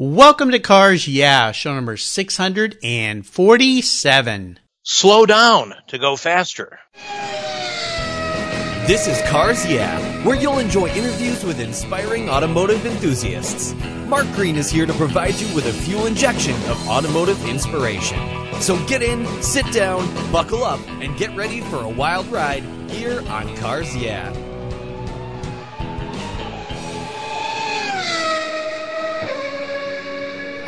Welcome to Cars Yeah, show number 647. Slow down to go faster. This is Cars Yeah, where you'll enjoy interviews with inspiring automotive enthusiasts. Mark Green is here to provide you with a fuel injection of automotive inspiration. So get in, sit down, buckle up, and get ready for a wild ride here on Cars Yeah.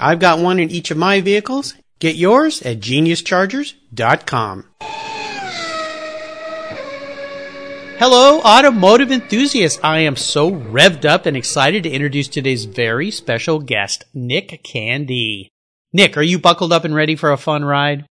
I've got one in each of my vehicles. Get yours at geniuschargers.com. Hello, automotive enthusiasts. I am so revved up and excited to introduce today's very special guest, Nick Candee. Nick, are you buckled up and ready for a fun ride?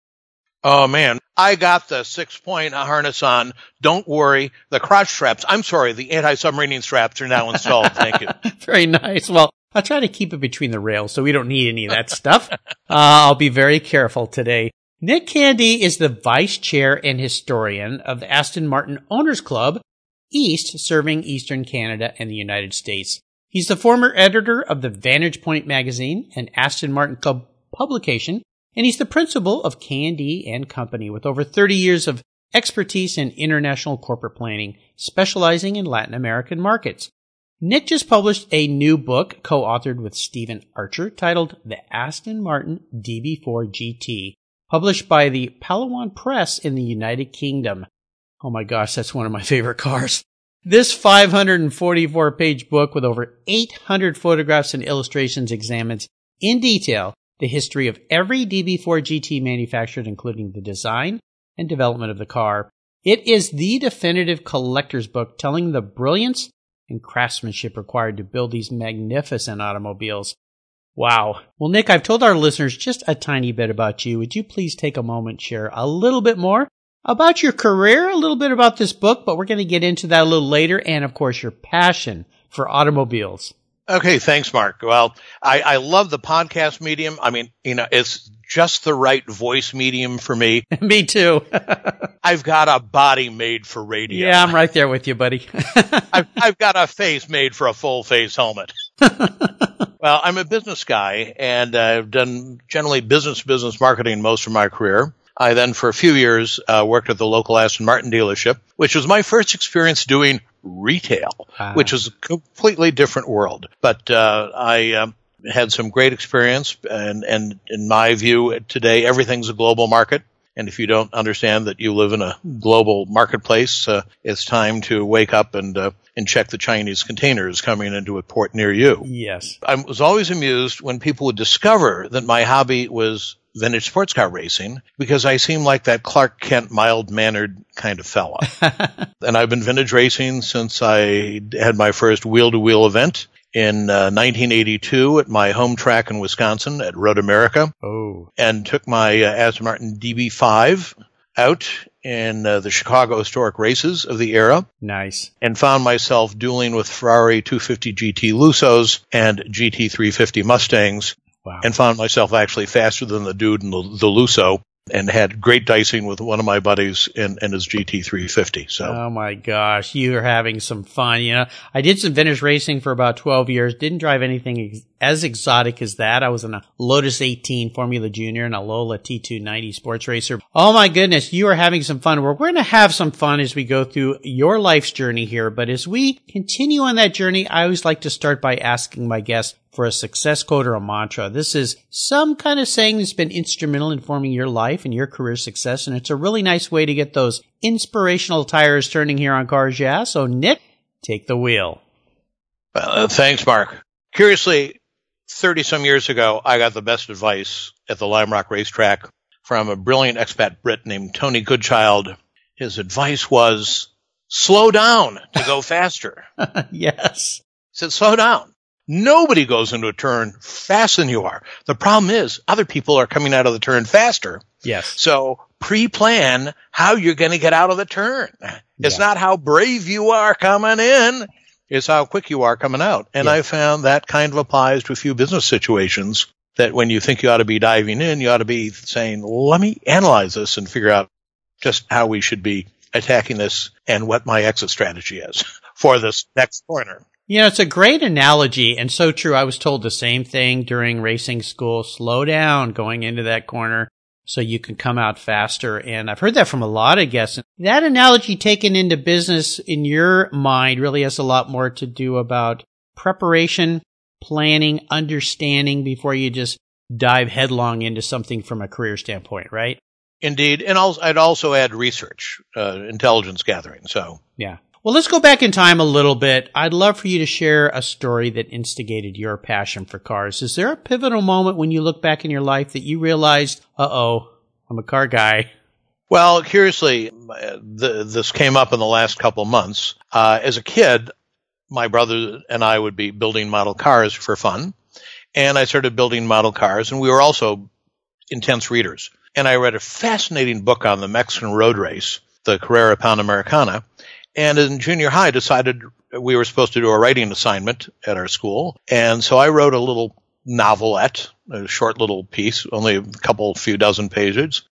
Oh man, I got the six point harness on. Don't worry. The crotch straps, I'm sorry, the anti-submarine straps are now installed. Thank you. very nice. Well, I'll try to keep it between the rails so we don't need any of that stuff. Uh, I'll be very careful today. Nick Candee is the vice chair and historian of the Aston Martin Owners Club East, serving Eastern Canada and the United States. He's the former editor of the Vantage Point magazine, an Aston Martin Club publication, and he's the principal of K&D and Company with over 30 years of expertise in international corporate planning, specializing in Latin American markets. Nick just published a new book co-authored with Stephen Archer titled The Aston Martin DB4 GT, published by the Palawan Press in the United Kingdom. Oh my gosh, that's one of my favorite cars. This 544 page book with over 800 photographs and illustrations examines in detail the history of every DB4 GT manufactured, including the design and development of the car. It is the definitive collector's book telling the brilliance and craftsmanship required to build these magnificent automobiles. Wow. Well, Nick, I've told our listeners just a tiny bit about you. Would you please take a moment, share a little bit more about your career, a little bit about this book, but we're going to get into that a little later, and of course, your passion for automobiles. Okay, thanks, Mark. Well, I, I love the podcast medium. I mean, you know, it's just the right voice medium for me. me too. I've got a body made for radio. Yeah, I'm right there with you, buddy. I've, I've got a face made for a full face helmet. well, I'm a business guy and I've done generally business business marketing most of my career. I then, for a few years, uh, worked at the local Aston Martin dealership, which was my first experience doing retail, ah. which was a completely different world. But uh, I um, had some great experience, and, and in my view, today everything's a global market. And if you don't understand that you live in a global marketplace, uh, it's time to wake up and uh, and check the Chinese containers coming into a port near you. Yes, I was always amused when people would discover that my hobby was vintage sports car racing because I seem like that Clark Kent mild mannered kind of fella. and I've been vintage racing since I had my first wheel to wheel event in uh, 1982 at my home track in Wisconsin at Road America. Oh. And took my uh, Aston Martin DB5 out in uh, the Chicago historic races of the era. Nice. And found myself dueling with Ferrari 250 GT Lusos and GT 350 Mustangs. Wow. And found myself actually faster than the dude in the, the Luso and had great dicing with one of my buddies in, in his GT350. So, oh my gosh, you are having some fun. You know, I did some vintage racing for about 12 years. Didn't drive anything ex- as exotic as that. I was in a Lotus 18 Formula Junior and a Lola T290 sports racer. Oh my goodness, you are having some fun. We're going to have some fun as we go through your life's journey here. But as we continue on that journey, I always like to start by asking my guests for a success quote or a mantra. This is some kind of saying that's been instrumental in forming your life and your career success. And it's a really nice way to get those inspirational tires turning here on Cars Yeah. So Nick, take the wheel. Uh, thanks, Mark. Curiously, 30 some years ago, I got the best advice at the Lime Rock racetrack from a brilliant expat Brit named Tony Goodchild. His advice was slow down to go faster. yes. He said, slow down. Nobody goes into a turn faster than you are. The problem is other people are coming out of the turn faster. Yes. So pre-plan how you're going to get out of the turn. It's Yeah. not how brave you are coming in. It's how quick you are coming out. And Yeah. I found that kind of applies to a few business situations that when you think you ought to be diving in, you ought to be saying, let me analyze this and figure out just how we should be attacking this and what my exit strategy is for this next corner. You know, it's a great analogy and so true. I was told the same thing during racing school. Slow down going into that corner so you can come out faster. And I've heard that from a lot of guests. That analogy taken into business in your mind really has a lot more to do about preparation, planning, understanding before you just dive headlong into something from a career standpoint, right? Indeed. And I'd also add research, uh, intelligence gathering. So Yeah. Well, let's go back in time a little bit. I'd love for you to share a story that instigated your passion for cars. Is there a pivotal moment when you look back in your life that you realized, uh oh, I'm a car guy? Well, curiously, this came up in the last couple months. Uh, as a kid, my brother and I would be building model cars for fun. And I started building model cars, and we were also intense readers. And I read a fascinating book on the Mexican road race, the Carrera Panamericana. And in junior high, decided we were supposed to do a writing assignment at our school. And so I wrote a little novelette, a short little piece, only a couple, few dozen pages,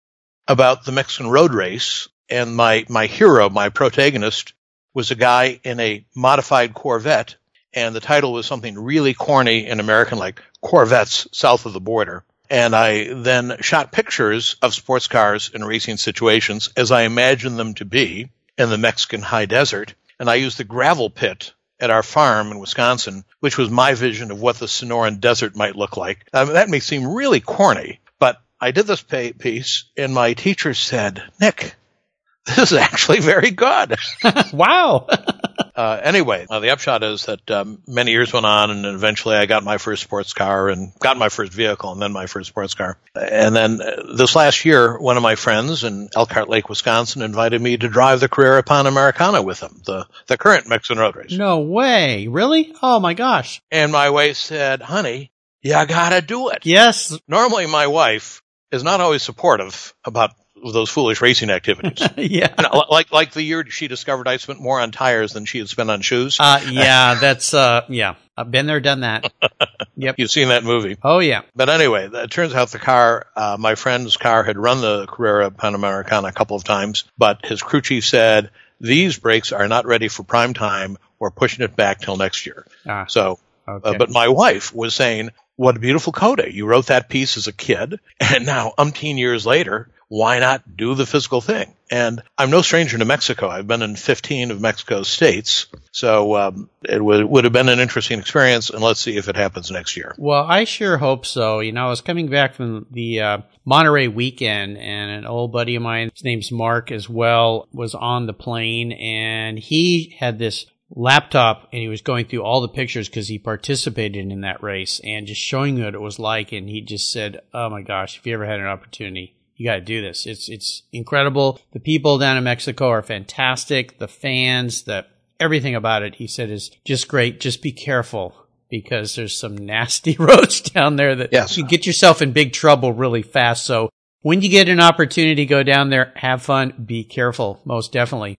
about the Mexican road race. And my, my hero, my protagonist, was a guy in a modified Corvette. And the title was something really corny and American, like Corvettes south of the border. And I then shot pictures of sports cars in racing situations as I imagined them to be in the Mexican high desert. And I used the gravel pit at our farm in Wisconsin, which was my vision of what the Sonoran desert might look like. Um, that may seem really corny, but I did this piece and my teacher said, Nick, this is actually very good. wow. Uh, anyway, uh, the upshot is that um, many years went on, and eventually I got my first sports car and got my first vehicle, and then my first sports car. And then uh, this last year, one of my friends in Elkhart Lake, Wisconsin, invited me to drive the Carrera Panamericana with him, the the current Mexican road race. no way. Really? Oh my gosh. And my wife said, "Honey, you gotta do it." Yes. Normally, my wife is not always supportive about those foolish racing activities. yeah. You know, like like the year she discovered I spent more on tires than she had spent on shoes. Uh, yeah, that's, uh, yeah. I've been there, done that. Yep. You've seen that movie. Oh yeah. But anyway, it turns out the car, uh, my friend's car had run the Carrera Panamericana a couple of times, but his crew chief said, these brakes are not ready for prime time. We're pushing it back till next year. Ah, So, okay. uh, but my wife was saying, what a beautiful coda. You wrote that piece as a kid and now umpteen years later, why not do the physical thing? And I'm no stranger to Mexico. I've been in 15 of Mexico's states. So, um, it would, would have been an interesting experience and let's see if it happens next year. Well, I sure hope so. You know, I was coming back from the uh, Monterey weekend, and an old buddy of mine, his name's Mark as well, was on the plane, and he had this laptop, and he was going through all the pictures because he participated in that race, and just showing what it was like. And he just said, "Oh my gosh, if you ever had an opportunity." You got to do this. It's it's incredible. The people down in Mexico are fantastic. The fans, the everything about it, he said, is just great. Just be careful because there's some nasty roads down there that Yes. you get yourself in big trouble really fast. So when you get an opportunity to go down there, have fun, be careful, most definitely.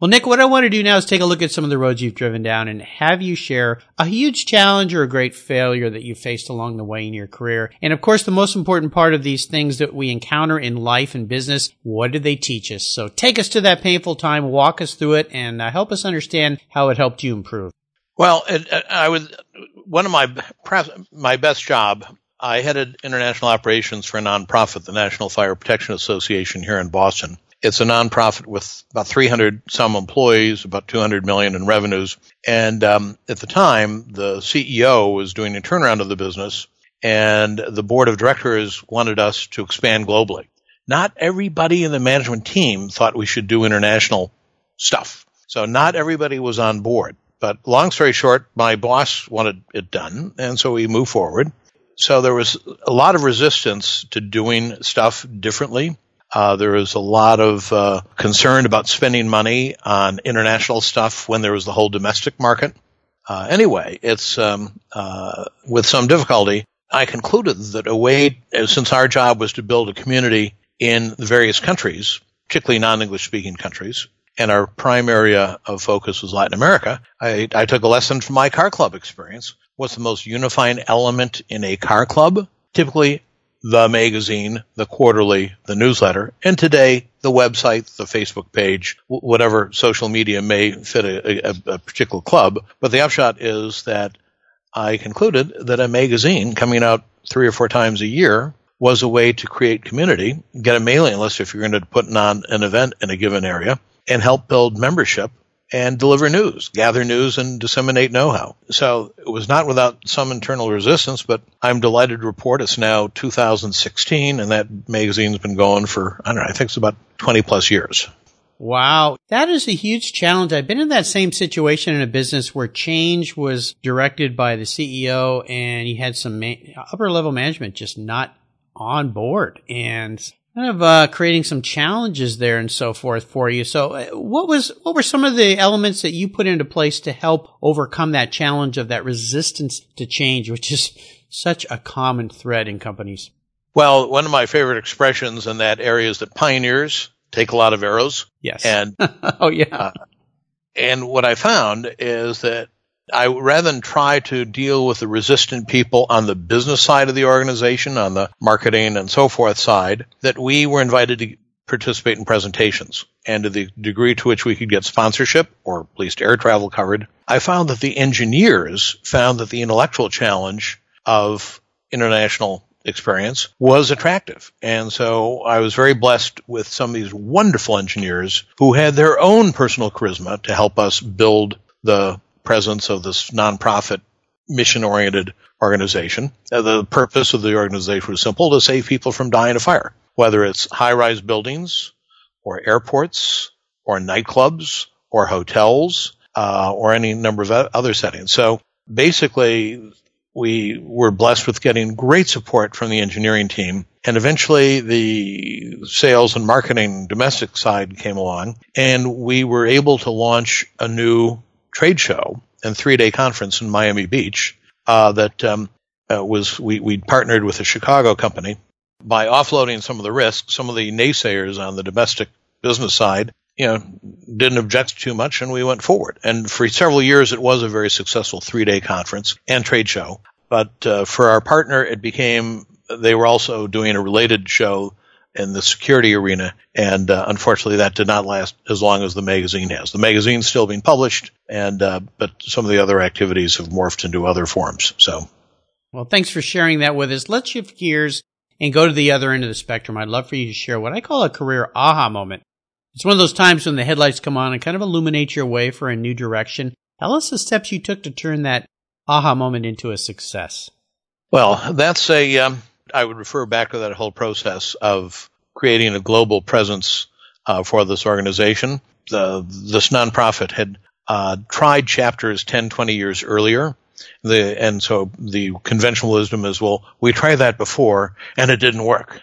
Well, Nick, what I want to do now is take a look at some of the roads you've driven down and have you share a huge challenge or a great failure that you faced along the way in your career. And of course, the most important part of these things that we encounter in life and business, what did they teach us? So take us to that painful time, walk us through it, and uh, help us understand how it helped you improve. Well, it, uh, I was one of my my best job. I headed international operations for a nonprofit, the National Fire Protection Association here in Boston, It's a nonprofit with about 300 some employees, about 200 million in revenues. And um, at the time, the CEO was doing a turnaround of the business, and the board of directors wanted us to expand globally. Not everybody in the management team thought we should do international stuff. So not everybody was on board. But long story short, my boss wanted it done, and so we moved forward. So there was a lot of resistance to doing stuff differently. Uh, there was a lot of uh, concern about spending money on international stuff when there was the whole domestic market. Uh, anyway, it's um, uh, with some difficulty. I concluded that a way, since our job was to build a community in the various countries, particularly non-English speaking countries, and our prime area of focus was Latin America, I, I took a lesson from my car club experience. What's the most unifying element in a car club? Typically, the magazine, the quarterly, the newsletter, and today the website, the Facebook page, whatever social media may fit a, a, a, particular club. But the upshot is that I concluded that a magazine coming out three or four times a year was a way to create community, get a mailing list if you're going to put on an event in a given area, and help build membership and deliver news, gather news and disseminate know-how. So it was not without some internal resistance, but I'm delighted to report it's now 2016 and that magazine's been going for, I don't know, I think it's about 20 plus years. Wow. That is a huge challenge. I've been in that same situation in a business where change was directed by the CEO and he had some ma- upper level management just not on board. And kind of uh, creating some challenges there and so forth for you. So, uh, what was what were some of the elements that you put into place to help overcome that challenge of that resistance to change, which is such a common thread in companies? Well, one of my favorite expressions in that area is that pioneers take a lot of arrows. Yes. And oh yeah. Uh, and what I found is that I rather than try to deal with the resistant people on the business side of the organization, on the marketing and so forth side, that we were invited to participate in presentations. And to the degree to which we could get sponsorship or at least air travel covered, I found that the engineers found that the intellectual challenge of international experience was attractive. And so I was very blessed with some of these wonderful engineers who had their own personal charisma to help us build the presence of this nonprofit mission oriented organization. The purpose of the organization was simple to save people from dying of fire, whether it's high rise buildings or airports or nightclubs or hotels uh, or any number of other settings. So basically, we were blessed with getting great support from the engineering team. And eventually the sales and marketing domestic side came along and we were able to launch a new trade show and three day conference in Miami Beach uh, that um, uh, was we we partnered with a Chicago company by offloading some of the risks. Some of the naysayers on the domestic business side, you know, didn't object too much, and we went forward. And for several years, it was a very successful three day conference and trade show. But uh, for our partner, it became they were also doing a related show in the security arena. And uh, unfortunately, that did not last as long as the magazine has. The magazine's still being published, and uh, but some of the other activities have morphed into other forms. So, well, thanks for sharing that with us. Let's shift gears and go to the other end of the spectrum. I'd love for you to share what I call a career aha moment. It's one of those times when the headlights come on and kind of illuminate your way for a new direction. Tell us the steps you took to turn that aha moment into a success. Well, that's a um, I would refer back to that whole process of creating a global presence uh, for this organization. The, this nonprofit had uh, tried chapters 10, 20 years earlier. The, and so the conventional wisdom is, well, we tried that before and it didn't work.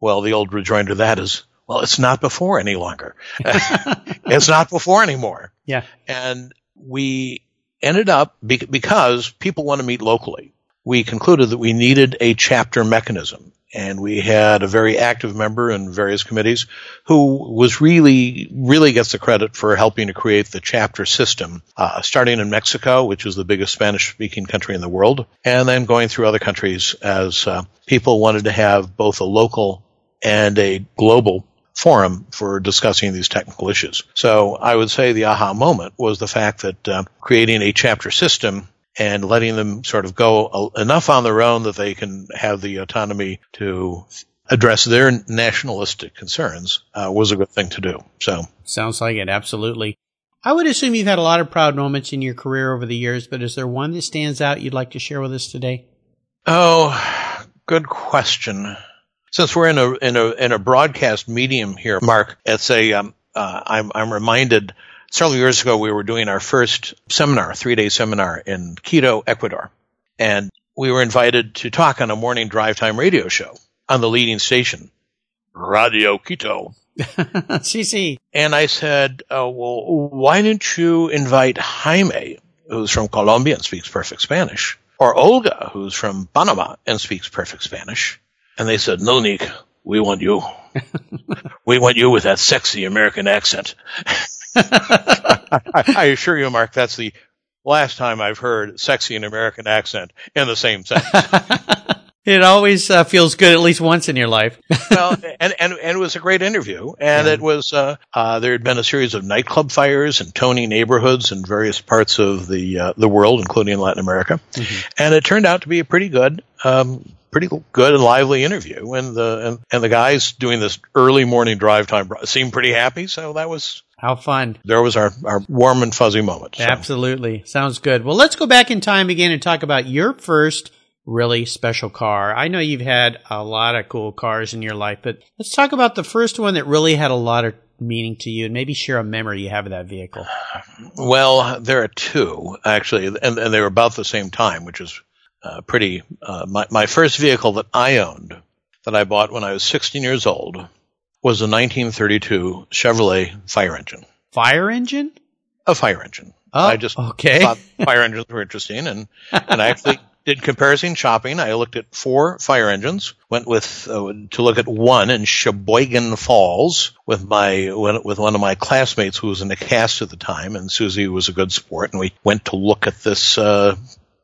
Well, the old rejoinder to that is, well, it's not before any longer. it's not before anymore. Yeah. And we ended up because people want to meet locally we concluded that we needed a chapter mechanism. And we had a very active member in various committees who was really, really gets the credit for helping to create the chapter system, uh, starting in Mexico, which is the biggest Spanish speaking country in the world, and then going through other countries as uh, people wanted to have both a local and a global forum for discussing these technical issues. So I would say the aha moment was the fact that uh, creating a chapter system and letting them sort of go enough on their own that they can have the autonomy to address their nationalistic concerns uh, was a good thing to do. So sounds like it absolutely. I would assume you've had a lot of proud moments in your career over the years, but is there one that stands out you'd like to share with us today? Oh, good question. Since we're in a in a in a broadcast medium here, Mark, it's a um, uh, I'm I'm reminded several years ago we were doing our first seminar, three day seminar in Quito, Ecuador, and we were invited to talk on a morning drive time radio show on the leading station, Radio Quito. CC. And I said, oh, well, why didn't you invite Jaime, who's from Colombia and speaks perfect Spanish, or Olga, who's from Panama and speaks perfect Spanish? And they said, no, Nick, we want you. we want you with that sexy American accent. I, I, assure you, Mark, that's the last time I've heard sexy and American accent in the same sentence. It always uh, feels good at least once in your life. well, and, and, and it was a great interview. And yeah. it was, uh, uh, there had been a series of nightclub fires in Tony neighborhoods in various parts of the, uh, the world, including Latin America. Mm-hmm. And it turned out to be a pretty good, um, pretty good and lively interview. And the, and, and the guys doing this early morning drive time seemed pretty happy. So that was, how fun. There was our, our warm and fuzzy moment. So. Absolutely. Sounds good. Well, let's go back in time again and talk about your first really special car. I know you've had a lot of cool cars in your life, but let's talk about the first one that really had a lot of meaning to you and maybe share a memory you have of that vehicle. Well, there are two actually, and, and they were about the same time, which is uh, pretty. Uh, my, my first vehicle that I owned, that I bought when I was 16 years old, was a 1932 Chevrolet fire engine. Fire engine? A fire engine. Oh, I just okay. thought fire engines were interesting, and and I actually did comparison shopping. I looked at four fire engines. Went with uh, to look at one in Sheboygan Falls with my with one of my classmates who was in the cast at the time, and Susie was a good sport, and we went to look at this uh,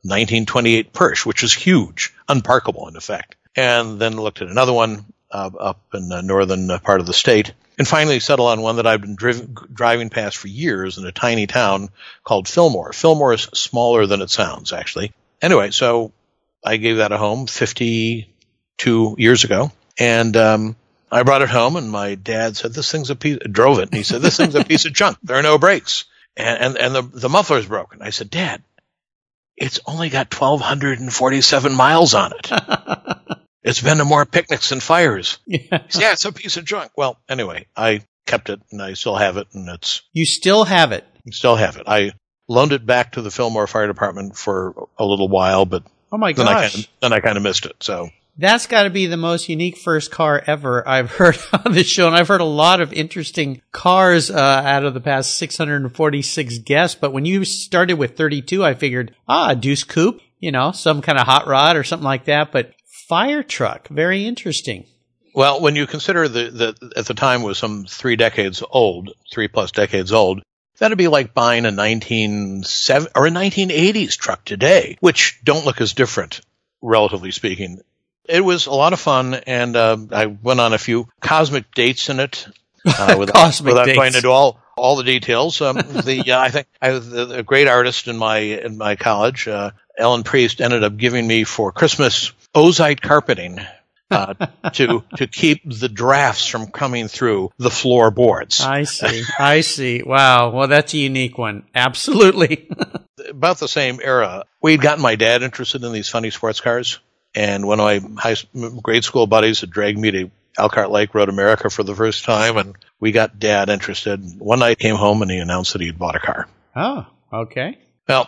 1928 Pirsch, which is huge, unparkable in effect, and then looked at another one uh, up in the northern part of the state. And finally settled on one that I've been driv- driving past for years in a tiny town called Fillmore. Fillmore is smaller than it sounds, actually anyway, so I gave that a home 52 years ago. And, um, I brought it home and my dad said, this thing's a piece, drove it. And he said, this thing's a piece of junk. There are no brakes. And, and, and the, the muffler's broken. I said, dad, it's only got 1247 miles on it. it's been to more picnics than fires. Yeah. Said, yeah, it's a piece of junk. Well, anyway, I kept it and I still have it and it's. You still have it? Still have it. I, loaned it back to the Fillmore Fire Department for a little while, but oh my gosh, then I kinda, then I kind of missed it. So that's got to be the most unique first car ever I've heard on this show, and I've heard a lot of interesting cars uh, out of the past 646 guests. But when you started with 32, I figured ah, Deuce Coupe, you know, some kind of hot rod or something like that. But fire truck, very interesting. Well, when you consider that at the time was some three decades old, three plus decades old, That'd be like buying a 1970 or a 1980s truck today, which don't look as different, relatively speaking. It was a lot of fun, and uh, I went on a few cosmic dates in it. Uh, without, without going into all all the details. Um, the uh, I think I, the, a great artist in my in my college, uh, Ellen Priest, ended up giving me for Christmas ozite carpeting uh, to to keep the drafts from coming through the floorboards. I see. I see. Wow. Well, that's a unique one. Absolutely. About the same era, we'd gotten my dad interested in these funny sports cars, and one of my high grade school buddies had dragged me to Elkhart Lake Road America for the first time, and we got dad interested. One night, came home and he announced that he'd bought a car. Oh, okay. Well,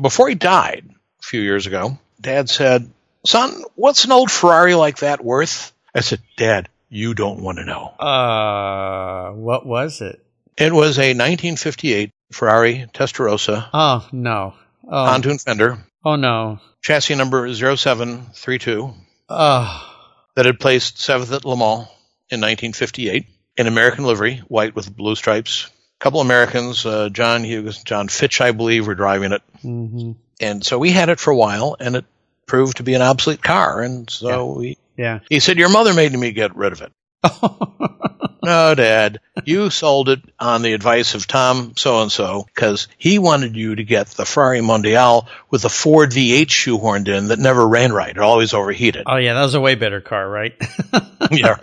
before he died a few years ago, dad said, son, what's an old Ferrari like that worth? I said, Dad, you don't want to know. Uh, what was it? It was a 1958 Ferrari Testarossa. Oh, no. Oh. Pontoon fender. Oh, no. Chassis number 0732. Oh. That had placed seventh at Le Mans in 1958 in American livery, white with blue stripes. A couple Americans, uh, John Hughes, John Fitch, I believe, were driving it. Mm-hmm. And so we had it for a while, and it proved to be an obsolete car, and so yeah. we. Yeah. He said, "Your mother made me get rid of it." no, Dad, you sold it on the advice of Tom so and so because he wanted you to get the Ferrari Mondial with the Ford V8 shoehorned in that never ran right. It always overheated. Oh, yeah, that was a way better car, right? yeah.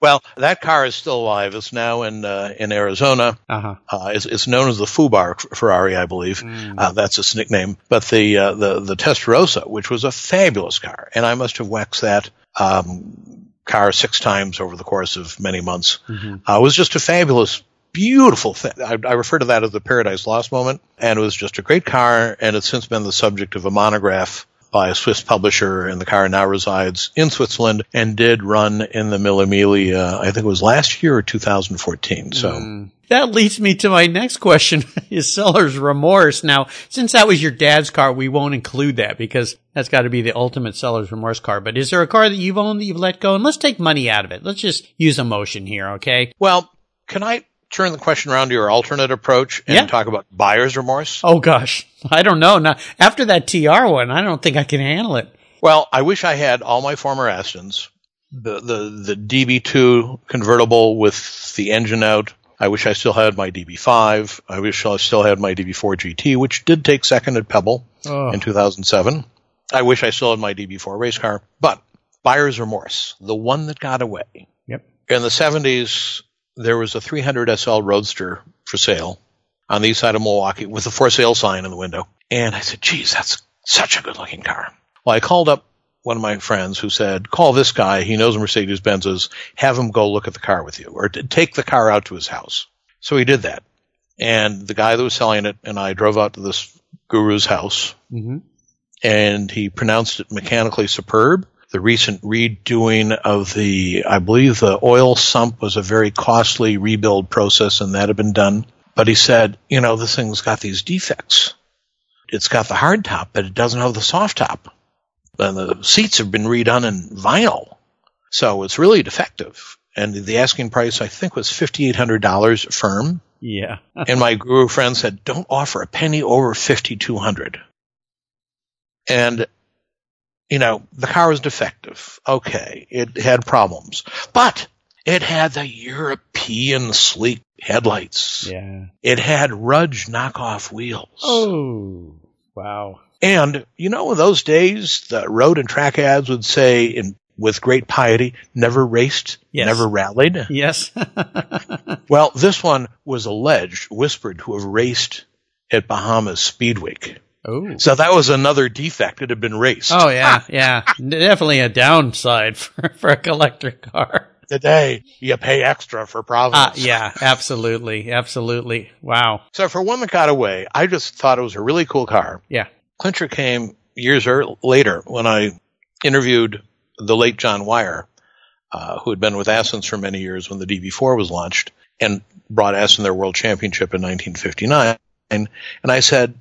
Well, that car is still alive. It's now in uh, in Arizona. Uh-huh. Uh, it's, it's known as the Fubar Ferrari, I believe. Uh, that's its nickname. But the uh, the the Testarossa, which was a fabulous car, and I must have waxed that um, car six times over the course of many months. Uh, it was just a fabulous, beautiful thing. I, I refer to that as the Paradise Lost moment, and it was just a great car, and it's since been the subject of a monograph by a Swiss publisher, and the car now resides in Switzerland and did run in the Mille Miglia, uh, I think it was last year or 2014. So. That leads me to my next question is seller's remorse. Now, since that was your dad's car, we won't include that because that's got to be the ultimate seller's remorse car. But is there a car that you've owned that you've let go? And let's take money out of it. Let's just use emotion here, okay? Well, can I turn the question around to your alternate approach and Yeah. talk about buyer's remorse? Oh gosh, I don't know. Now, after that TR one, I don't think I can handle it. Well, I wish I had all my former Astons, the the the DB2 convertible with the engine out. I wish I still had my DB5. I wish I still had my DB4 GT, which did take second at Pebble Oh. in 2007. I wish I still had my DB4 race car, but buyer's remorse, the one that got away. Yep. In the 70s, there was a 300 SL Roadster for sale on the east side of Milwaukee with a for sale sign in the window. And I said, geez, that's such a good looking car. Well, I called up one of my friends who said, call this guy. He knows Mercedes Benz's. Have him go look at the car with you or take the car out to his house. So he did that. And the guy that was selling it and I drove out to this guru's house hmm and he pronounced it mechanically superb. The recent redoing of the, I believe the oil sump was a very costly rebuild process and that had been done. But he said, you know, this thing's got these defects. It's got the hard top, but it doesn't have the soft top. And the seats have been redone in vinyl. So it's really defective. And the asking price, I think, was $5,800 firm. Yeah. And my guru friend said, don't offer a penny over 5200 And, you know, the car was defective. Okay. It had problems, but it had the European sleek headlights. Yeah. It had Rudge knockoff wheels. Oh, wow. And, you know, in those days, the road and track ads would say in, with great piety, never raced, Yes. never rallied. Yes. Well, this one was alleged, whispered to have raced at Bahamas Speed Week. oh. So that was another defect. It had been raced. Oh yeah, yeah. Definitely a downside for, for a collector car. Today, you pay extra for Uh, yeah, absolutely. Absolutely. Wow. So for one that got away, I just thought it was a really cool car. Yeah. Clincher came years er- later when I interviewed the late John Wyer, uh, who had been with Aston's for many years when the DB4 was launched and brought Aston their world championship in 1959. And, and I said,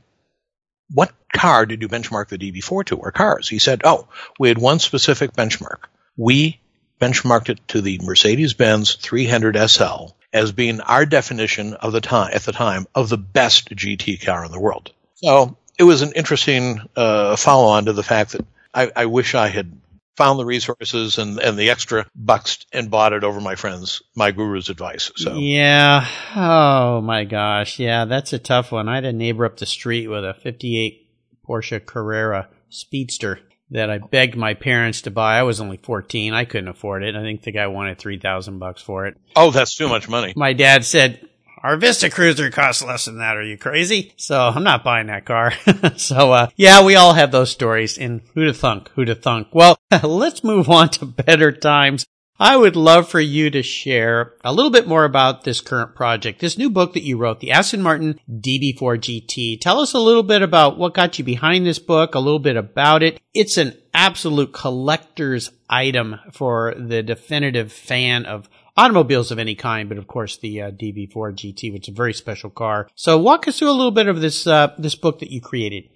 what car did you benchmark the DB4 to or cars? He said, oh, we had one specific benchmark. We benchmarked it to the Mercedes-Benz 300 SL as being our definition of the time, at the time, of the best GT car in the world. So it was an interesting uh, follow on to the fact that I, I wish I had found the resources and, and the extra bucks and bought it over my friends, my guru's advice. So Yeah. Oh my gosh. Yeah, that's a tough one. I had a neighbor up the street with a 58 Porsche Carrera Speedster that I begged my parents to buy. I was only 14. I couldn't afford it. I think the guy wanted 3000 bucks for it. oh, that's too much money. My dad said, our Vista Cruiser costs less than that. Are you crazy? So I'm not buying that car. so, uh, yeah, we all have those stories and who'da thunk, who who'da thunk. Well, let's move on to better times. I would love for you to share a little bit more about this current project, this new book that you wrote, the Aston Martin DB4 GT. Tell us a little bit about what got you behind this book, a little bit about it. It's an absolute collector's item for the definitive fan of automobiles of any kind, but of course the uh, DB4 GT, which is a very special car. So walk us through a little bit of this uh, this book that you created.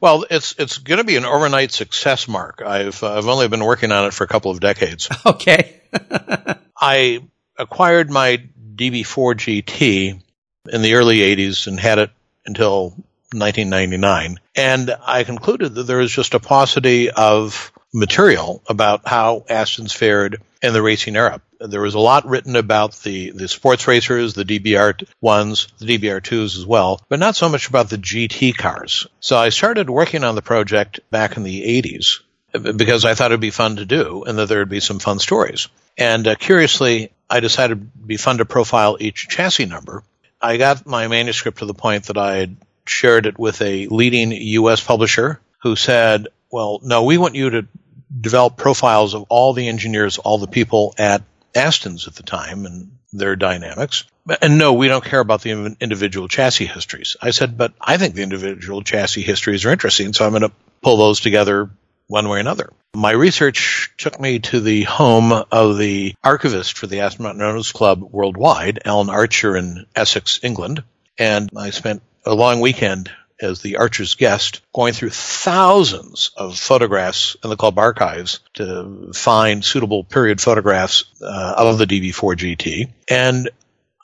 Well, it's it's going to be an overnight success, Mark. I've uh, I've only been working on it for a couple of decades. Okay. I acquired my DB4 GT in the early 80s and had it until 1999. And I concluded that there was just a paucity of material about how Aston's fared in the racing era. There was a lot written about the, the sports racers, the DBR ones, the DBR twos as well, but not so much about the GT cars. So I started working on the project back in the 80s because I thought it'd be fun to do and that there'd be some fun stories. And uh, curiously, I decided it'd be fun to profile each chassis number. I got my manuscript to the point that I had shared it with a leading U.S. publisher who said, well, no, we want you to develop profiles of all the engineers, all the people at Aston's at the time and their dynamics. And no, we don't care about the individual chassis histories. I said, but I think the individual chassis histories are interesting, so I'm going to pull those together one way or another. My research took me to the home of the archivist for the Aston Martin Owners Club worldwide, Alan Archer in Essex, England. And I spent a long weekend as the Archer's guest, going through thousands of photographs in the club archives to find suitable period photographs uh, of the DB4 GT. And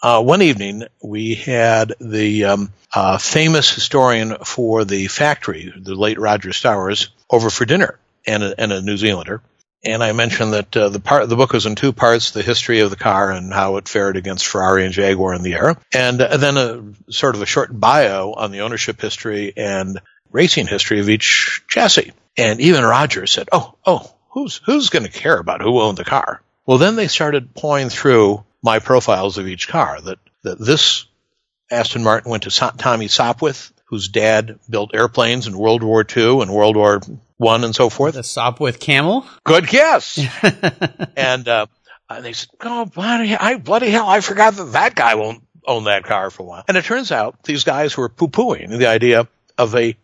uh, one evening, we had the um, uh, famous historian for the factory, the late Roger Stowers, over for dinner, and a, and a New Zealander and I mentioned that uh, the part the book was in two parts: the history of the car and how it fared against Ferrari and Jaguar in the era, and, uh, then a sort of a short bio on the ownership history and racing history of each chassis. And even Roger said, "Oh, oh, who's who's going to care about who owned the car?" Well, then they started pulling through my profiles of each car. That that this Aston Martin went to Tommy Sopwith, whose dad built airplanes in World War II and World War one and so forth. The Sopwith Camel. Good guess. and uh, they said, "Oh, bloody, I, bloody hell! I forgot that that guy won't own that car for a while." And it turns out these guys were poo-pooing the idea of a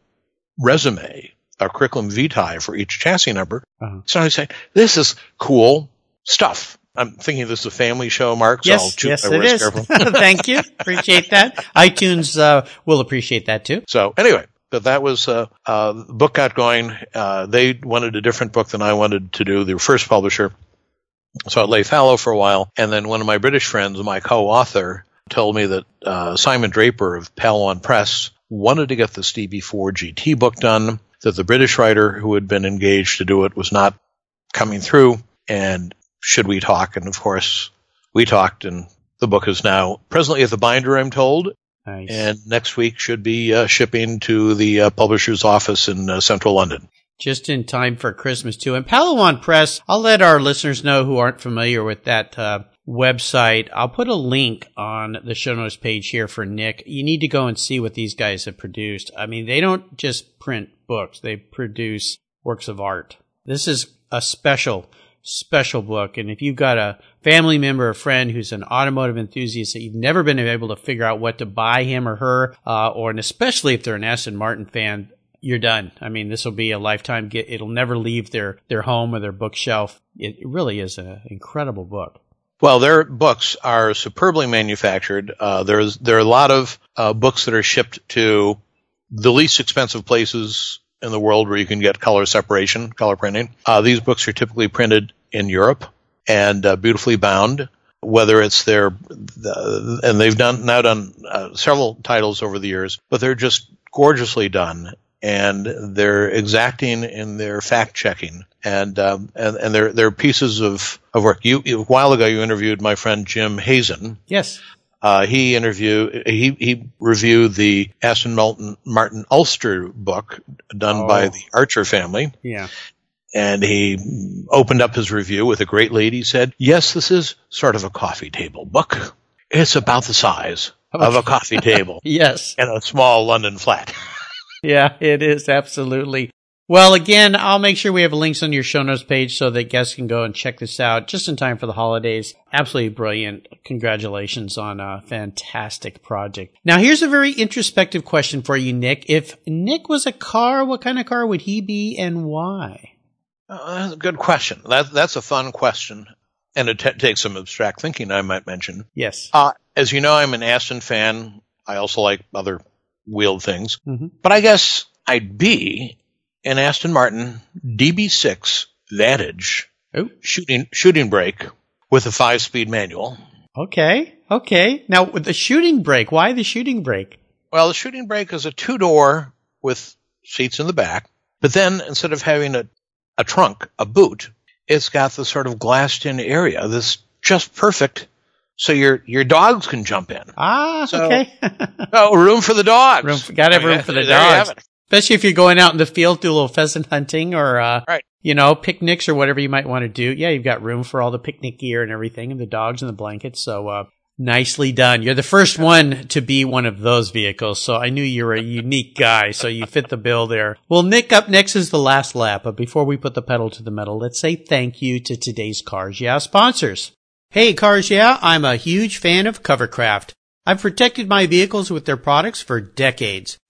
resume, a curriculum vitae for each chassis number. Uh-huh. So I say, "This is cool stuff." I'm thinking this is a family show, Mark. So yes, yes, it is. Thank you. Appreciate that. iTunes uh, will appreciate that too. So anyway, but that was uh, uh, book got going. Uh, they wanted a different book than I wanted to do. The first publisher, so it lay fallow for a while. And then one of my British friends, my co-author, told me that uh, Simon Draper of Palawan Press wanted to get this DB4 GT book done. That the British writer who had been engaged to do it was not coming through. And should we talk? And of course, we talked, and the book is now presently at the binder, I'm told, Nice. And next week should be uh, shipping to the uh, publisher's office in uh, central London. Just in time for Christmas, too. And Palawan Press, I'll let our listeners know who aren't familiar with that uh, website. I'll put a link on the show notes page here for Nick. You need to go and see what these guys have produced. I mean, they don't just print books, they produce works of art. This is a special special book. And if you've got a family member or friend who's an automotive enthusiast that you've never been able to figure out what to buy him or her, uh, or and especially if they're an Aston Martin fan, you're done. I mean, this will be a lifetime get. It'll never leave their, their home or their bookshelf. It really is an incredible book. Well, their books are superbly manufactured. Uh, there's there are a lot of uh, books that are shipped to the least expensive places in the world where you can get color separation, color printing. Uh, these books are typically printed in Europe and uh, beautifully bound. Whether it's their, and they've done now done uh, several titles over the years, but they're just gorgeously done, and they're exacting in their fact checking, and um, and and they're they're pieces of of work. You a while ago you interviewed my friend Jim Hazen. Yes. Uh, he interviewed, he, he reviewed the Aston Martin, Martin Ulster book done oh. by the Archer family. Yeah. And he opened up his review with a great lady. He said, yes, this is sort of a coffee table book. It's about the size of a coffee table. yes. In a small London flat. yeah, it is absolutely. Well, again, I'll make sure we have links on your show notes page so that guests can go and check this out just in time for the holidays. Absolutely brilliant. Congratulations on a fantastic project. Now, here's a very introspective question for you, Nick. If Nick was a car, what kind of car would he be and why? Uh, that's a good question. That, that's a fun question. And it t- takes some abstract thinking, I might mention. Yes. Uh, as you know, I'm an Aston fan. I also like other wheeled things. Mm-hmm. But I guess I'd be an Aston Martin DB6 Vantage Ooh. shooting shooting brake with a five speed manual. Okay, okay. Now with the shooting brake, why the shooting brake? Well, the shooting brake is a two door with seats in the back, but then instead of having a a trunk, a boot, it's got the sort of glassed in area that's just perfect so your your dogs can jump in. Ah, So- okay. Oh, room for the dogs. room, got to have room for the there you have dogs. Especially if you're going out in the field, do a little pheasant hunting or, uh, Right. you know, picnics or whatever you might want to do. Yeah, you've got room for all the picnic gear and everything and the dogs and the blankets. So, uh, nicely done. You're the first one to be one of those vehicles. So I knew you were a unique guy. So you fit the bill there. Well, Nick, up next is the last lap. But before we put the pedal to the metal, let's say thank you to today's Cars Yeah sponsors. Hey, Cars Yeah, I'm a huge fan of Covercraft. I've protected my vehicles with their products for decades.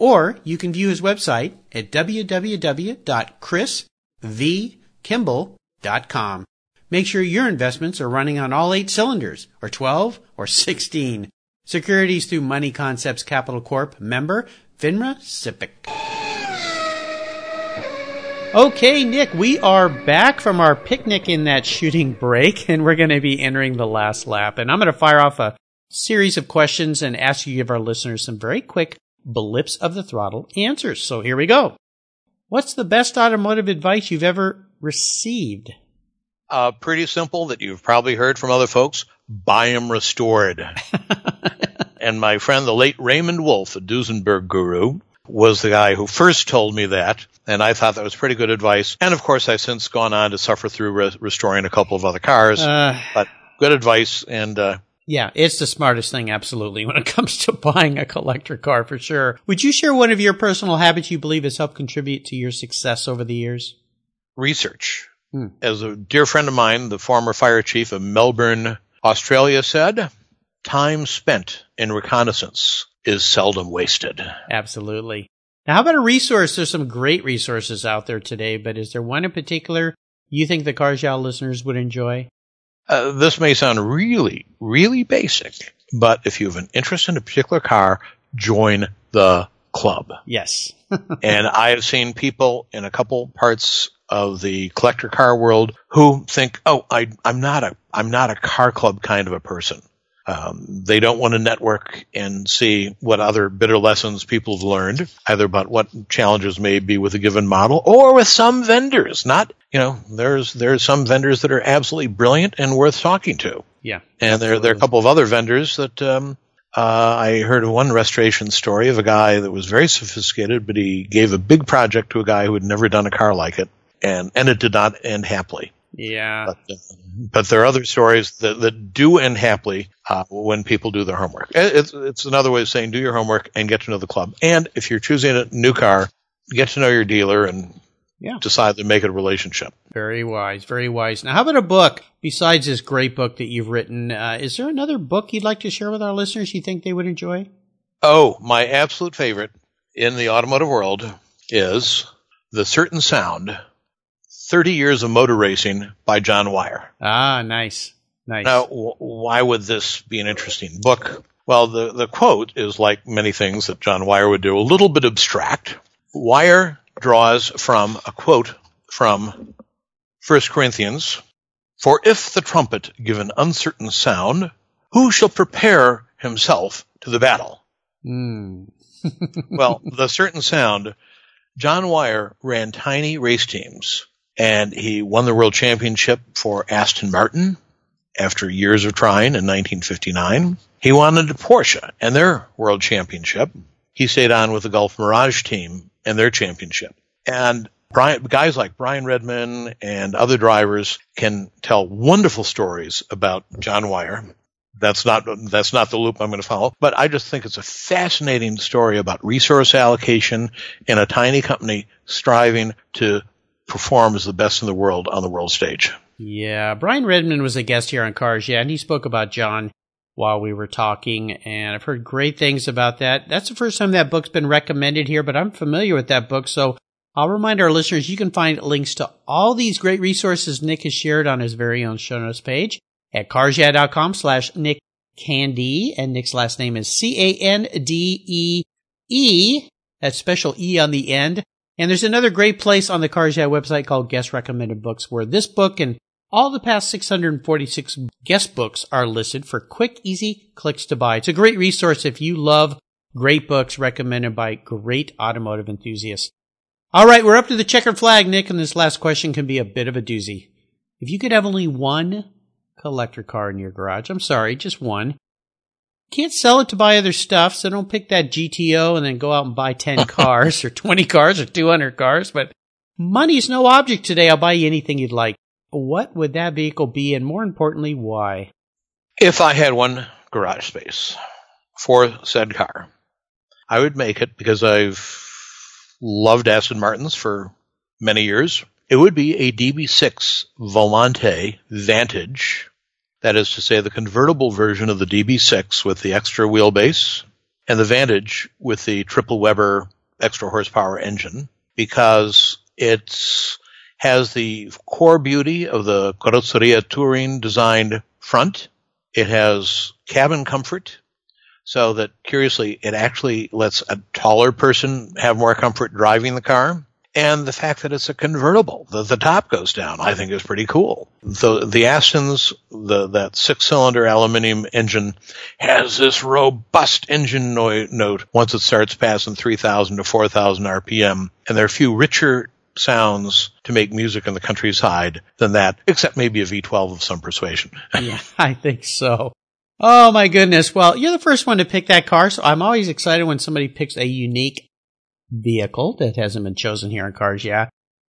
Or you can view his website at www.chrisvkimball.com. Make sure your investments are running on all eight cylinders, or 12, or 16. Securities through Money Concepts Capital Corp. Member, FINRA SIPC. Okay, Nick, we are back from our picnic in that shooting brake, and we're going to be entering the last lap. And I'm going to fire off a series of questions and ask you to give our listeners some very quick blips of the throttle answers. So here we go. What's the best automotive advice you've ever received? Uh, pretty simple that you've probably heard from other folks. Buy them restored. and my friend, the late Raymond Wolf, a Duesenberg guru, was the guy who first told me that. And I thought that was pretty good advice. And of course, I've since gone on to suffer through re- restoring a couple of other cars. Uh, but good advice. And uh, yeah, it's the smartest thing, absolutely, when it comes to buying a collector car for sure. Would you share one of your personal habits you believe has helped contribute to your success over the years? research. Hmm. As a dear friend of mine, the former fire chief of Melbourne, Australia, said, time spent in reconnaissance is seldom wasted. Absolutely. Now, how about a resource? There's some great resources out there today, but is there one in particular you think the Cars listeners would enjoy? Uh, this may sound really, really basic, but if you have an interest in a particular car, join the club. Yes. and I have seen people in a couple parts of the collector car world who think, "Oh, I, I'm not a, I'm not a car club kind of a person." Um, they don't want to network and see what other bitter lessons people have learned, either about what challenges may be with a given model or with some vendors. Not, you know, there's there's some vendors that are absolutely brilliant and worth talking to. Yeah. And there, there are a couple of other vendors that um, uh, I heard of one restoration story of a guy that was very sophisticated, but he gave a big project to a guy who had never done a car like it, and and it did not end happily. Yeah. But, uh, but there are other stories that, that do end happily uh, when people do their homework. It's it's another way of saying do your homework and get to know the club. And if you're choosing a new car, get to know your dealer and Yeah. decide to make it a relationship. Very wise. Very wise. Now, how about a book besides this great book that you've written? Uh, is there another book you'd like to share with our listeners you think they would enjoy? Oh, my absolute favorite in the automotive world is The Certain Sound 30 Years of Motor Racing by John Wyer. Ah, nice. Nice. Now, w- why would this be an interesting book? Well, the, the quote is like many things that John Wyer would do, a little bit abstract. Wyer draws from a quote from 1 Corinthians For if the trumpet give an uncertain sound, who shall prepare himself to the battle. Mm. well, the certain sound, John Wyer ran tiny race teams and he won the world championship for Aston Martin after years of trying in 1959. He wanted a Porsche and their world championship. He stayed on with the Gulf Mirage team and their championship. And Brian, guys like Brian Redman and other drivers can tell wonderful stories about John Wyer. That's not that's not the loop I'm going to follow, but I just think it's a fascinating story about resource allocation in a tiny company striving to perform as the best in the world on the world stage. Yeah, Brian Redman was a guest here on Cars, yeah, and he spoke about John while we were talking, and I've heard great things about that. That's the first time that book's been recommended here, but I'm familiar with that book, so I'll remind our listeners you can find links to all these great resources Nick has shared on his very own show notes page at carsyeah.com slash Nick Candee, and Nick's last name is C-A-N-D-E-E. That's special E on the end. And there's another great place on the Cars website called Guest Recommended Books where this book and all the past 646 guest books are listed for quick, easy clicks to buy. It's a great resource if you love great books recommended by great automotive enthusiasts. All right, we're up to the checkered flag, Nick, and this last question can be a bit of a doozy. If you could have only one collector car in your garage. I'm sorry, just one. Can't sell it to buy other stuff, so don't pick that GTO and then go out and buy 10 cars or 20 cars or 200 cars. But money's no object today. I'll buy you anything you'd like. What would that vehicle be? And more importantly, why? If I had one garage space for said car, I would make it because I've loved Aston Martins for many years. It would be a DB6 Volante Vantage that is to say, the convertible version of the DB6 with the extra wheelbase and the Vantage with the triple Weber extra horsepower engine because it has the core beauty of the Carrozzeria Touring designed front. It has cabin comfort so that curiously it actually lets a taller person have more comfort driving the car and the fact that it's a convertible, the, the top goes down, I think is pretty cool. The the Aston's the that six cylinder aluminium engine has this robust engine no- note once it starts passing 3,000 to 4,000 RPM, and there are few richer sounds to make music in the countryside than that, except maybe a V12 of some persuasion. yeah, I think so. Oh my goodness. Well, you're the first one to pick that car, so I'm always excited when somebody picks a unique vehicle that hasn't been chosen here in Cars Yeah.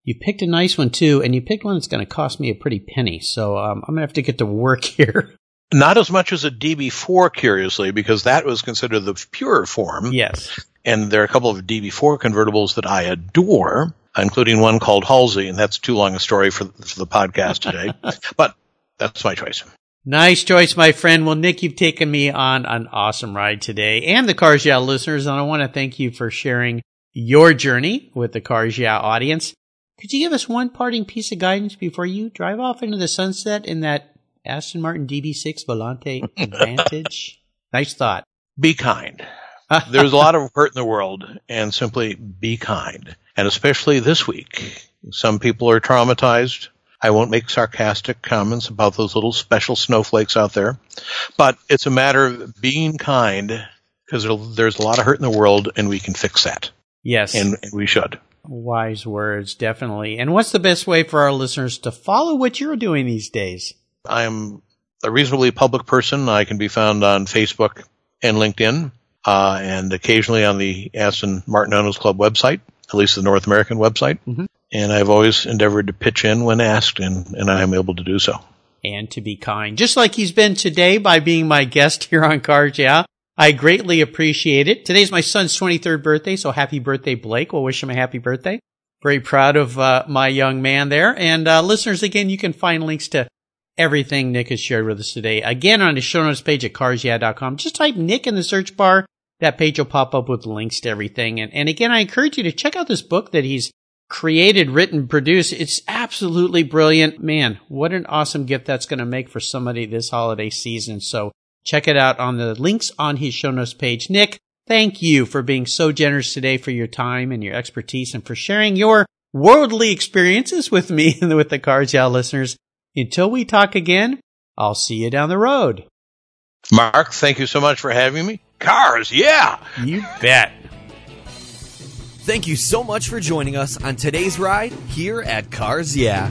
You picked a nice one too, and you picked one that's going to cost me a pretty penny. So um, I'm going to have to get to work here. Not as much as a DB4, curiously, because that was considered the pure form. Yes. And there are a couple of DB4 convertibles that I adore, including one called Halsey, and that's too long a story for, for the podcast today. but that's my choice. Nice choice, my friend. Well, Nick, you've taken me on an awesome ride today and the Cars Yeah listeners, and I want to thank you for sharing your journey with the Cars Yeah audience. Could you give us one parting piece of guidance before you drive off into the sunset in that Aston Martin DB6 Volante Vantage? nice thought. Be kind. There's a lot of hurt in the world, and simply be kind. And especially this week, some people are traumatized. I won't make sarcastic comments about those little special snowflakes out there, but it's a matter of being kind because there's a lot of hurt in the world, and we can fix that. Yes. And, and we should. Wise words, definitely. And what's the best way for our listeners to follow what you're doing these days? I'm a reasonably public person. I can be found on Facebook and LinkedIn, uh, and occasionally on the Aston Martin Owners Club website, at least the North American website. Mm-hmm. And I've always endeavored to pitch in when asked, and, and I am able to do so. And to be kind, just like he's been today by being my guest here on Cars Yeah. I greatly appreciate it. Today's my son's 23rd birthday, so happy birthday, Blake. We'll wish him a happy birthday. Very proud of uh, my young man there. And uh, listeners, again, you can find links to everything Nick has shared with us today. Again, on the show notes page at carsyeah.com. Just type Nick in the search bar. That page will pop up with links to everything. And, and again, I encourage you to check out this book that he's created, written, produced. It's absolutely brilliant. Man, what an awesome gift that's going to make for somebody this holiday season. So Check it out on the links on his show notes page. Nick, thank you for being so generous today for your time and your expertise and for sharing your worldly experiences with me and with the Cars Yeah listeners. Until we talk again, I'll see you down the road. Mark, thank you so much for having me. Cars, yeah. You bet. Thank you so much for joining us on today's ride here at Cars Yeah.